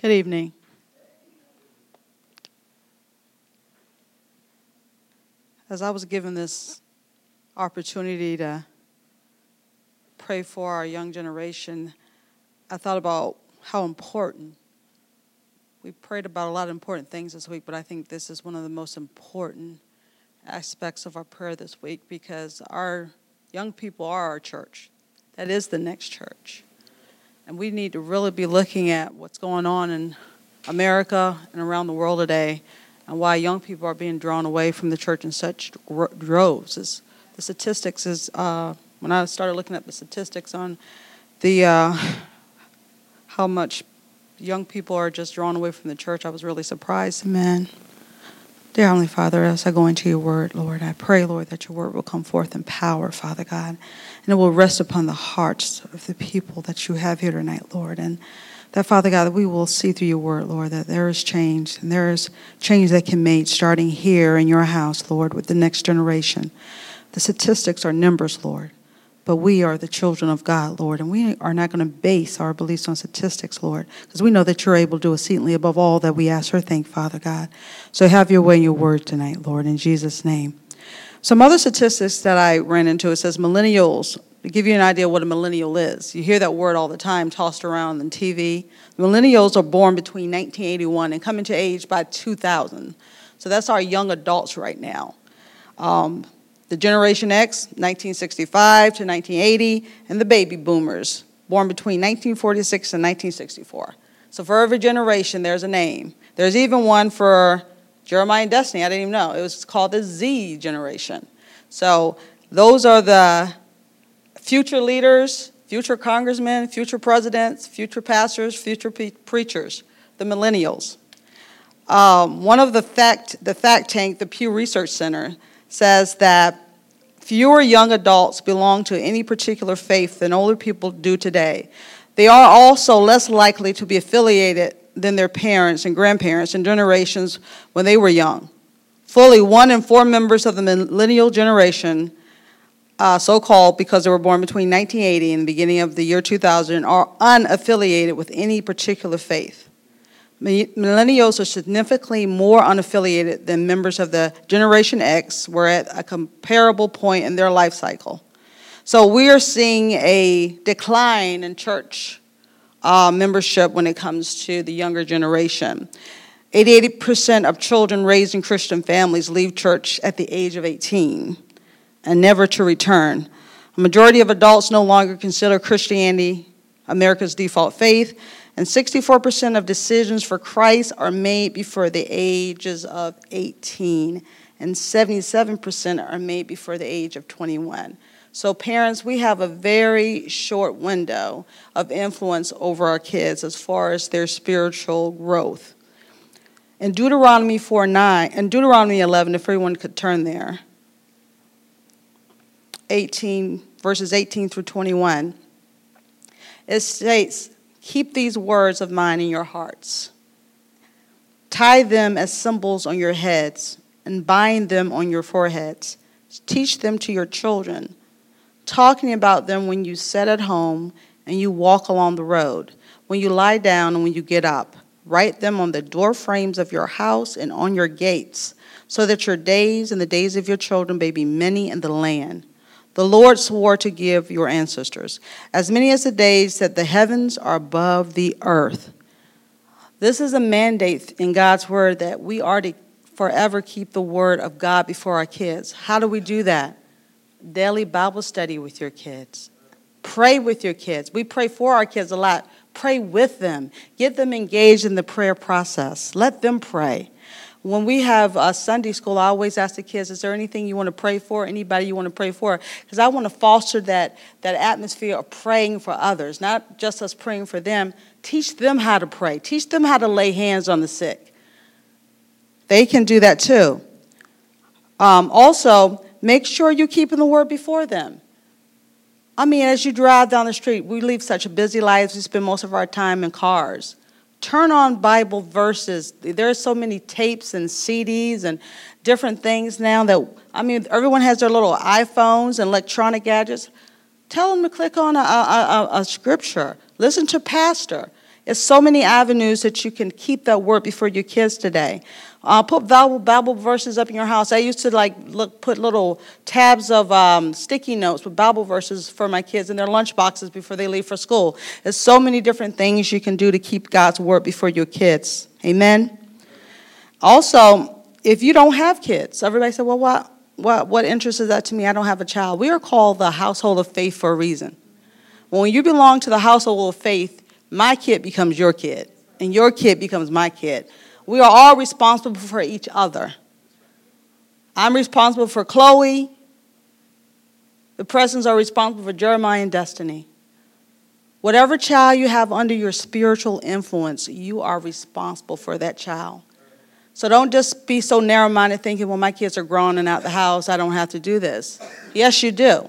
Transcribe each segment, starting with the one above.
Good evening. As I was given this opportunity to pray for our young generation, I thought about how important. We prayed about a lot of important things this week, but I think this is one of the most important aspects of our prayer this week because our young people are our church. That is the next church. And we need to really be looking at what's going on in America and around the world today and why young people are being drawn away from the church in such droves. It's, the statistics is, uh, when I started looking at the statistics on the uh, how much young people are just drawn away from the church, I was really surprised. Man, dear Heavenly Father, as I go into your word, Lord, I pray, Lord, that your word will come forth in power, Father God, and it will rest upon the hearts of the people that you have here tonight, Lord. And that, Father God, that we will see through your word, Lord, that there is change, and there is change that can be made starting here in your house, Lord, with the next generation. The statistics are numbers, Lord, but we are the children of God, Lord, and we are not going to base our beliefs on statistics, Lord, because we know that you're able to do exceedingly above all that we ask or think, Father God. So have your way in your word tonight, Lord, in Jesus' name. Some other statistics that I ran into, it says millennials to give you an idea what a millennial is, you hear that word all the time tossed around on TV. Millennials are born between 1981 and come into age by 2000. So that's our young adults right now. Um, the Generation X, 1965 to 1980, and the baby boomers, born between 1946 and 1964. So for every generation, there's a name. There's even one for Jeremiah and Destiny. I didn't even know. It was called the Z generation. So those are the future leaders, future congressmen, future presidents, future pastors, future preachers, the millennials. Um, one of the fact, the fact tank, the Pew Research Center, says that fewer young adults belong to any particular faith than older people do today. They are also less likely to be affiliated than their parents and grandparents and generations when they were young. Fully one in four members of the millennial generation uh, so called because they were born between 1980 and the beginning of the year 2000, are unaffiliated with any particular faith. Millennials are significantly more unaffiliated than members of the Generation X were at a comparable point in their life cycle. So we are seeing a decline in church uh, membership when it comes to the younger generation. 88% of children raised in Christian families leave church at the age of 18 and never to return. A majority of adults no longer consider Christianity America's default faith, and 64% of decisions for Christ are made before the ages of 18, and 77% are made before the age of 21. So, parents, we have a very short window of influence over our kids as far as their spiritual growth. In Deuteronomy 4 9, and Deuteronomy 11, if everyone could turn there. 18, verses 18 through 21, it states, Keep these words of mine in your hearts. Tie them as symbols on your heads and bind them on your foreheads. Teach them to your children, talking about them when you sit at home and you walk along the road, when you lie down and when you get up. Write them on the door frames of your house and on your gates, so that your days and the days of your children may be many in the land the Lord swore to give your ancestors, as many as the days that the heavens are above the earth. This is a mandate in God's word that we are to forever keep the word of God before our kids. How do we do that? Daily Bible study with your kids. Pray with your kids. We pray for our kids a lot. Pray with them. Get them engaged in the prayer process. Let them pray. When we have Sunday school, I always ask the kids, is there anything you want to pray for? Anybody you want to pray for? Because I want to foster that, that atmosphere of praying for others, not just us praying for them. Teach them how to pray, teach them how to lay hands on the sick. They can do that too. Um, also, make sure you're keeping the word before them. I mean, as you drive down the street, we live such busy lives, we spend most of our time in cars turn on Bible verses. There are so many tapes and CDs and different things now that, I mean, everyone has their little iPhones and electronic gadgets. Tell them to click on a, a, a, a scripture, listen to Pastor. There's so many avenues that you can keep that word before your kids today. Uh, put Bible, Bible verses up in your house. I used to like look, put little tabs of um, sticky notes with Bible verses for my kids in their lunch boxes before they leave for school. There's so many different things you can do to keep God's word before your kids. Amen. Also, if you don't have kids, everybody said, "Well, what, what, what interest is that to me? I don't have a child." We are called the household of faith for a reason. When you belong to the household of faith, my kid becomes your kid, and your kid becomes my kid. We are all responsible for each other. I'm responsible for Chloe. The presents are responsible for Jeremiah and Destiny. Whatever child you have under your spiritual influence, you are responsible for that child. So don't just be so narrow minded thinking, well, my kids are grown and out of the house, I don't have to do this. Yes, you do.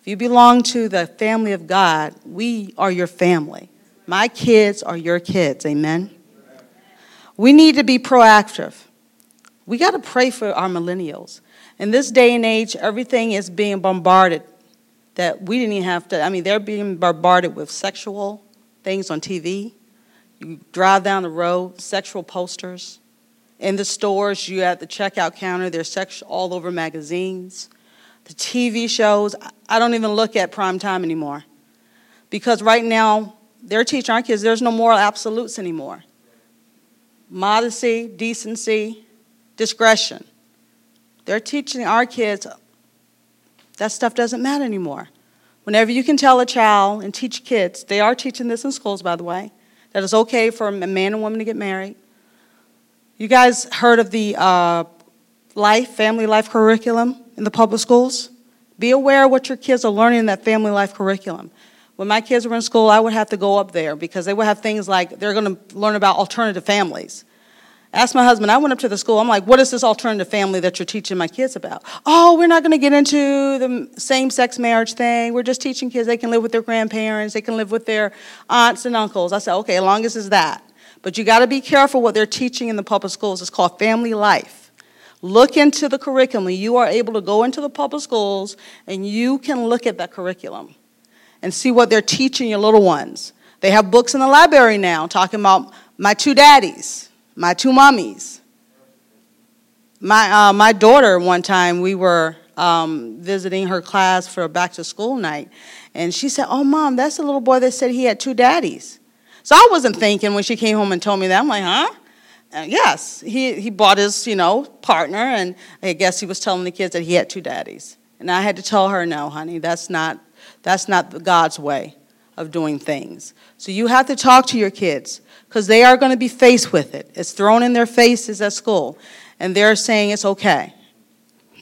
If you belong to the family of God, we are your family. My kids are your kids. Amen. We need to be proactive. We got to pray for our millennials. In this day and age, everything is being bombarded that we didn't even have to. I mean, they're being bombarded with sexual things on TV. You drive down the road, sexual posters. In the stores, you at the checkout counter, there's sex all over magazines. The TV shows, I don't even look at prime time anymore. Because right now, they're teaching our kids there's no moral absolutes anymore modesty, decency, discretion. They're teaching our kids that stuff doesn't matter anymore. Whenever you can tell a child and teach kids, they are teaching this in schools, by the way, that it's okay for a man and woman to get married. You guys heard of the uh, life, family life curriculum in the public schools? Be aware of what your kids are learning in that family life curriculum. When my kids were in school, I would have to go up there because they would have things like they're going to learn about alternative families. Ask my husband, I went up to the school, I'm like, what is this alternative family that you're teaching my kids about? Oh, we're not going to get into the same sex marriage thing. We're just teaching kids they can live with their grandparents, they can live with their aunts and uncles. I said, okay, as long as it's that. But you got to be careful what they're teaching in the public schools. It's called family life. Look into the curriculum. You are able to go into the public schools and you can look at that curriculum and see what they're teaching your little ones. They have books in the library now talking about my two daddies, my two mommies. My, uh, my daughter, one time, we were um, visiting her class for a back to school night, and she said, Oh, mom, that's the little boy that said he had two daddies. So I wasn't thinking when she came home and told me that. I'm like, huh? Uh, yes, he, he bought his, you know, partner, and I guess he was telling the kids that he had two daddies. And I had to tell her, no, honey, that's not that's not God's way of doing things. So you have to talk to your kids because they are going to be faced with it. It's thrown in their faces at school, and they're saying it's okay.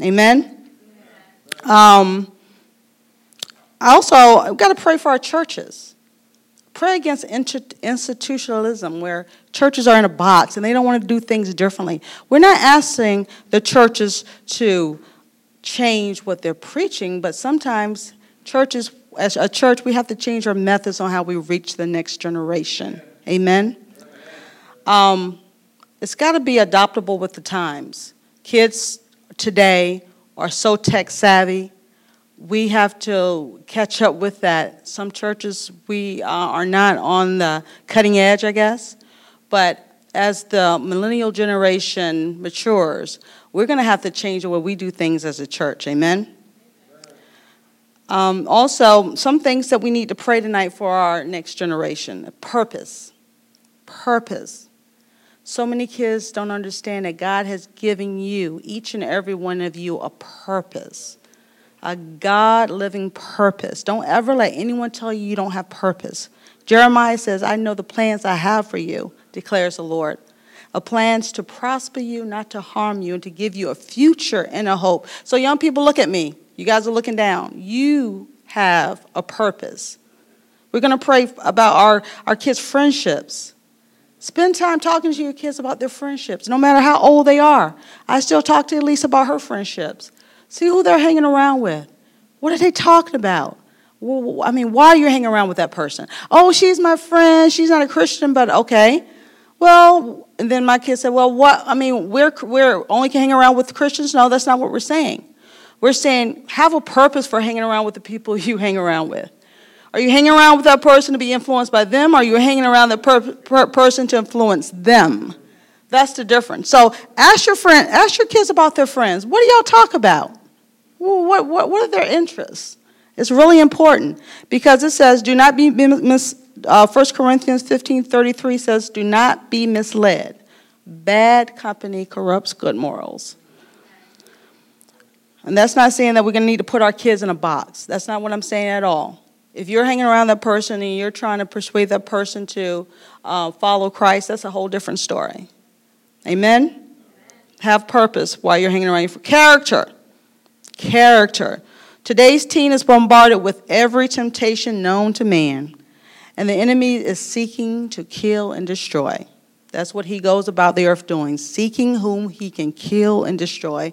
Amen? Um, also, I've got to pray for our churches. Pray against institutionalism where churches are in a box and they don't want to do things differently. We're not asking the churches to change what they're preaching, but sometimes Churches, as a church, we have to change our methods on how we reach the next generation. Amen. Um, it's got to be adoptable with the times. Kids today are so tech savvy. We have to catch up with that. Some churches, we uh, are not on the cutting edge, I guess. But as the millennial generation matures, we're going to have to change the way we do things as a church. Amen? Um, also, some things that we need to pray tonight for our next generation purpose. Purpose. So many kids don't understand that God has given you, each and every one of you, a purpose. A God living purpose. Don't ever let anyone tell you you don't have purpose. Jeremiah says, I know the plans I have for you, declares the Lord. A plans to prosper you, not to harm you, and to give you a future and a hope. So, young people, look at me. You guys are looking down. You have a purpose. We're going to pray about our, our kids' friendships. Spend time talking to your kids about their friendships, no matter how old they are. I still talk to Elise about her friendships. See who they're hanging around with. What are they talking about? Well, I mean, why are you hanging around with that person? Oh, she's my friend. She's not a Christian, but okay. Well, and then my kids said, well, what? I mean, we're, we're only can hang around with Christians? No, that's not what we're saying. We're saying have a purpose for hanging around with the people you hang around with. Are you hanging around with that person to be influenced by them, or are you hanging around that per- per- person to influence them? That's the difference. So ask your friend, ask your kids about their friends. What do y'all talk about? what, what, what are their interests? It's really important because it says, do not be mis, uh, 1 Corinthians 15 33 says, do not be misled. Bad company corrupts good morals. And that's not saying that we're going to need to put our kids in a box. That's not what I'm saying at all. If you're hanging around that person and you're trying to persuade that person to uh, follow Christ, that's a whole different story. Amen? Have purpose while you're hanging around. For character. Character. Today's teen is bombarded with every temptation known to man, and the enemy is seeking to kill and destroy. That's what he goes about the earth doing, seeking whom he can kill and destroy.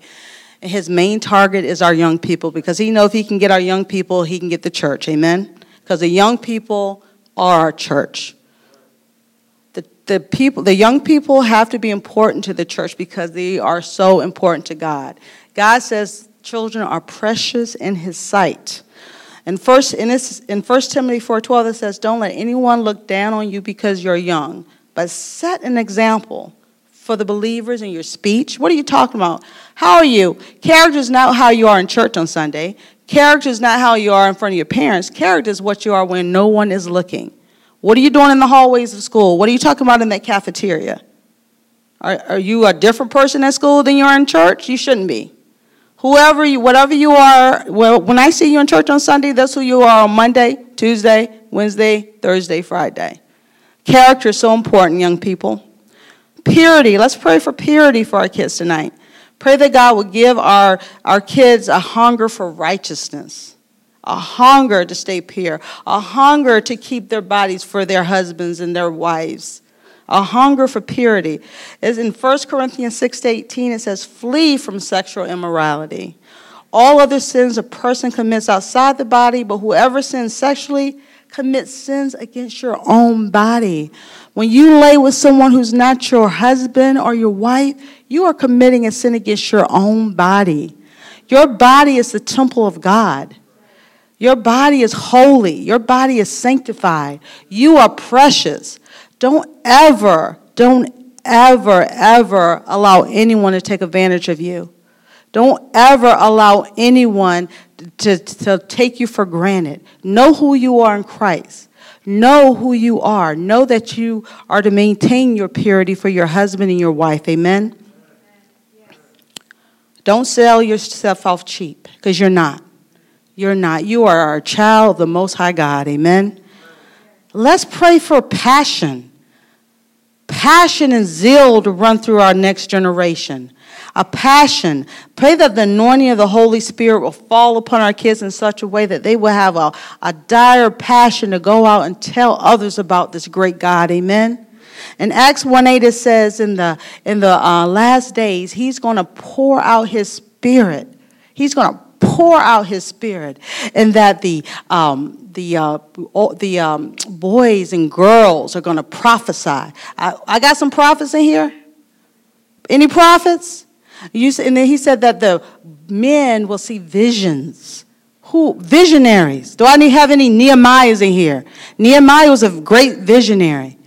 And his main target is our young people because he knows if he can get our young people, he can get the church. Amen? Because the young people are our church the people the young people have to be important to the church because they are so important to God. God says children are precious in his sight. And first in, this, in 1 Timothy 4:12 it says don't let anyone look down on you because you're young, but set an example for the believers in your speech. What are you talking about? How are you? Character is not how you are in church on Sunday. Character is not how you are in front of your parents. Character is what you are when no one is looking. What are you doing in the hallways of school? What are you talking about in that cafeteria? Are, are you a different person at school than you are in church? You shouldn't be. Whoever you, whatever you are, well, when I see you in church on Sunday, that's who you are on Monday, Tuesday, Wednesday, Thursday, Friday. Character is so important, young people. Purity. Let's pray for purity for our kids tonight. Pray that God will give our, our kids a hunger for righteousness a hunger to stay pure, a hunger to keep their bodies for their husbands and their wives, a hunger for purity. As in 1 Corinthians 6 to 18, it says, Flee from sexual immorality. All other sins a person commits outside the body, but whoever sins sexually commits sins against your own body. When you lay with someone who's not your husband or your wife, you are committing a sin against your own body. Your body is the temple of God. Your body is holy. Your body is sanctified. You are precious. Don't ever, don't ever, ever allow anyone to take advantage of you. Don't ever allow anyone to, to take you for granted. Know who you are in Christ. Know who you are. Know that you are to maintain your purity for your husband and your wife. Amen? Don't sell yourself off cheap because you're not. You're not. You are a child of the Most High God. Amen. Let's pray for passion. Passion and zeal to run through our next generation. A passion. Pray that the anointing of the Holy Spirit will fall upon our kids in such a way that they will have a, a dire passion to go out and tell others about this great God. Amen. In Acts 1 8, it says, in the, in the uh, last days, He's going to pour out His Spirit. He's going to pour out his spirit and that the, um, the, uh, the um, boys and girls are going to prophesy. I, I got some prophets in here. Any prophets? You, and then he said that the men will see visions. Who? Visionaries. Do I need have any Nehemiahs in here? Nehemiah was a great visionary.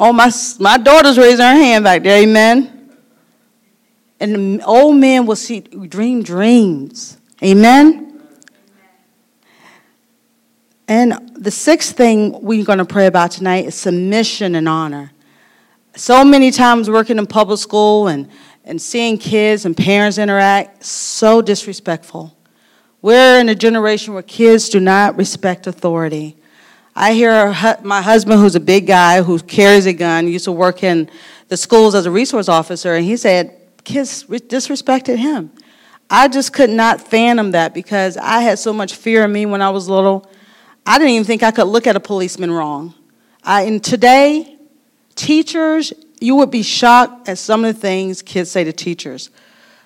Oh, my, my daughter's raising her hand back there. Amen. And the old men will see dream dreams. Amen. And the sixth thing we're going to pray about tonight is submission and honor. So many times working in public school and, and seeing kids and parents interact, so disrespectful. We're in a generation where kids do not respect authority. I hear my husband, who's a big guy who carries a gun, used to work in the schools as a resource officer, and he said, kids disrespected him. I just could not fathom that because I had so much fear in me when I was little. I didn't even think I could look at a policeman wrong. I, and today, teachers, you would be shocked at some of the things kids say to teachers.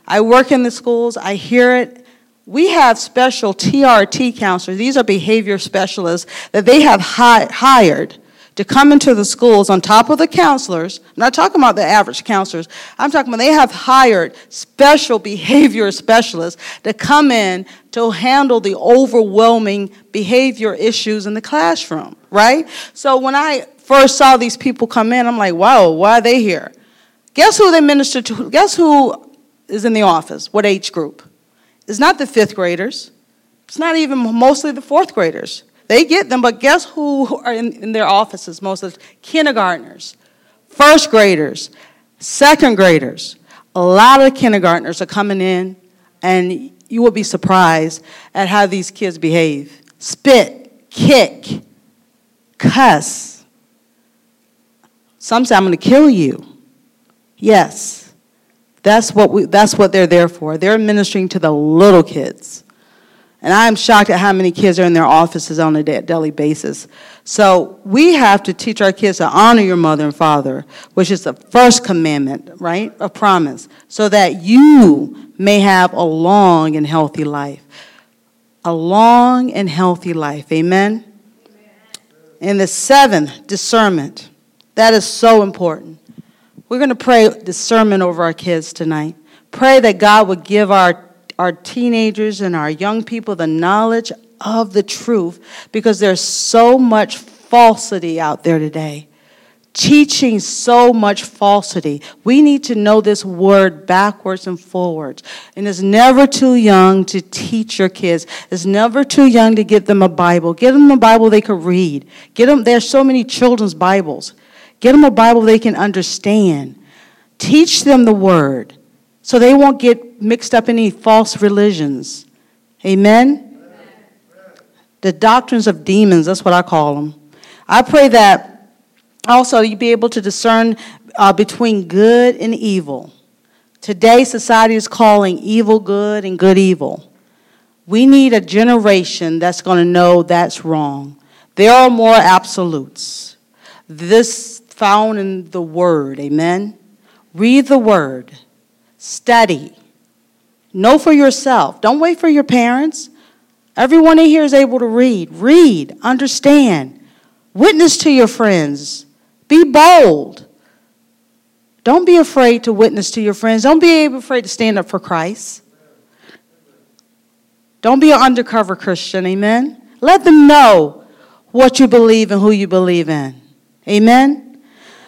I work in the schools, I hear it. We have special TRT counselors, these are behavior specialists that they have hi- hired to come into the schools on top of the counselors. I'm not talking about the average counselors. I'm talking about they have hired special behavior specialists to come in to handle the overwhelming behavior issues in the classroom, right? So when I first saw these people come in, I'm like, wow, why are they here? Guess who they minister to? Guess who is in the office? What age group? It's not the fifth graders. It's not even mostly the fourth graders. They get them, but guess who are in, in their offices most of the kindergartners, first graders, second graders. A lot of kindergartners are coming in, and you will be surprised at how these kids behave. Spit, kick, cuss. Some say, I'm going to kill you. Yes, that's what, we, that's what they're there for. They're ministering to the little kids. And I'm shocked at how many kids are in their offices on a daily basis. So we have to teach our kids to honor your mother and father, which is the first commandment, right? A promise, so that you may have a long and healthy life. A long and healthy life. Amen? And the seventh, discernment. That is so important. We're going to pray discernment over our kids tonight. Pray that God would give our, our teenagers and our young people the knowledge of the truth because there's so much falsity out there today. Teaching so much falsity. We need to know this word backwards and forwards. And it's never too young to teach your kids. It's never too young to give them a Bible. Give them a Bible they could read. Get them, there's so many children's Bibles. Get them a Bible they can understand. Teach them the word so they won't get mixed up in any false religions. Amen? The doctrines of demons, that's what I call them. I pray that also you be able to discern uh, between good and evil. Today, society is calling evil good and good evil. We need a generation that's going to know that's wrong. There are more absolutes. This found in the Word. Amen? Read the Word, study, know for yourself. Don't wait for your parents. Everyone in here is able to read. Read, understand, witness to your friends, be bold. Don't be afraid to witness to your friends. Don't be afraid to stand up for Christ. Don't be an undercover Christian, amen? Let them know what you believe and who you believe in. Amen?